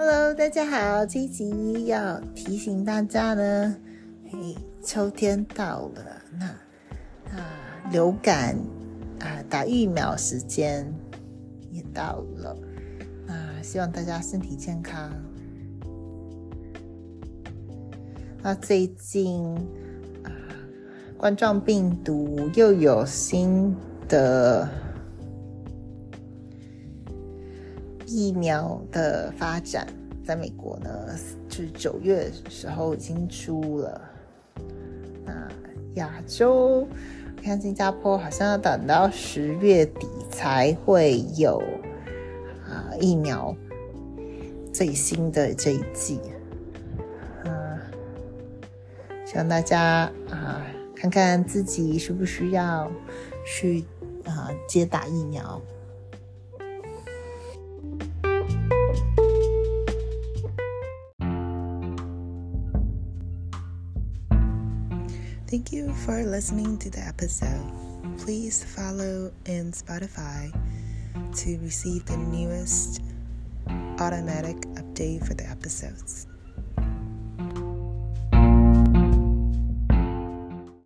Hello，大家好，这一集要提醒大家呢，嘿，秋天到了，那啊，流感啊，打疫苗时间也到了，啊，希望大家身体健康。那最近啊，冠状病毒又有新的。疫苗的发展，在美国呢，就是九月时候已经出了。那亚洲，看新加坡好像要等到十月底才会有啊疫苗最新的这一季。嗯，希望大家啊看看自己需不需要去啊接打疫苗。Thank you for listening to the episode. Please follow in Spotify to receive the newest automatic update for the episodes.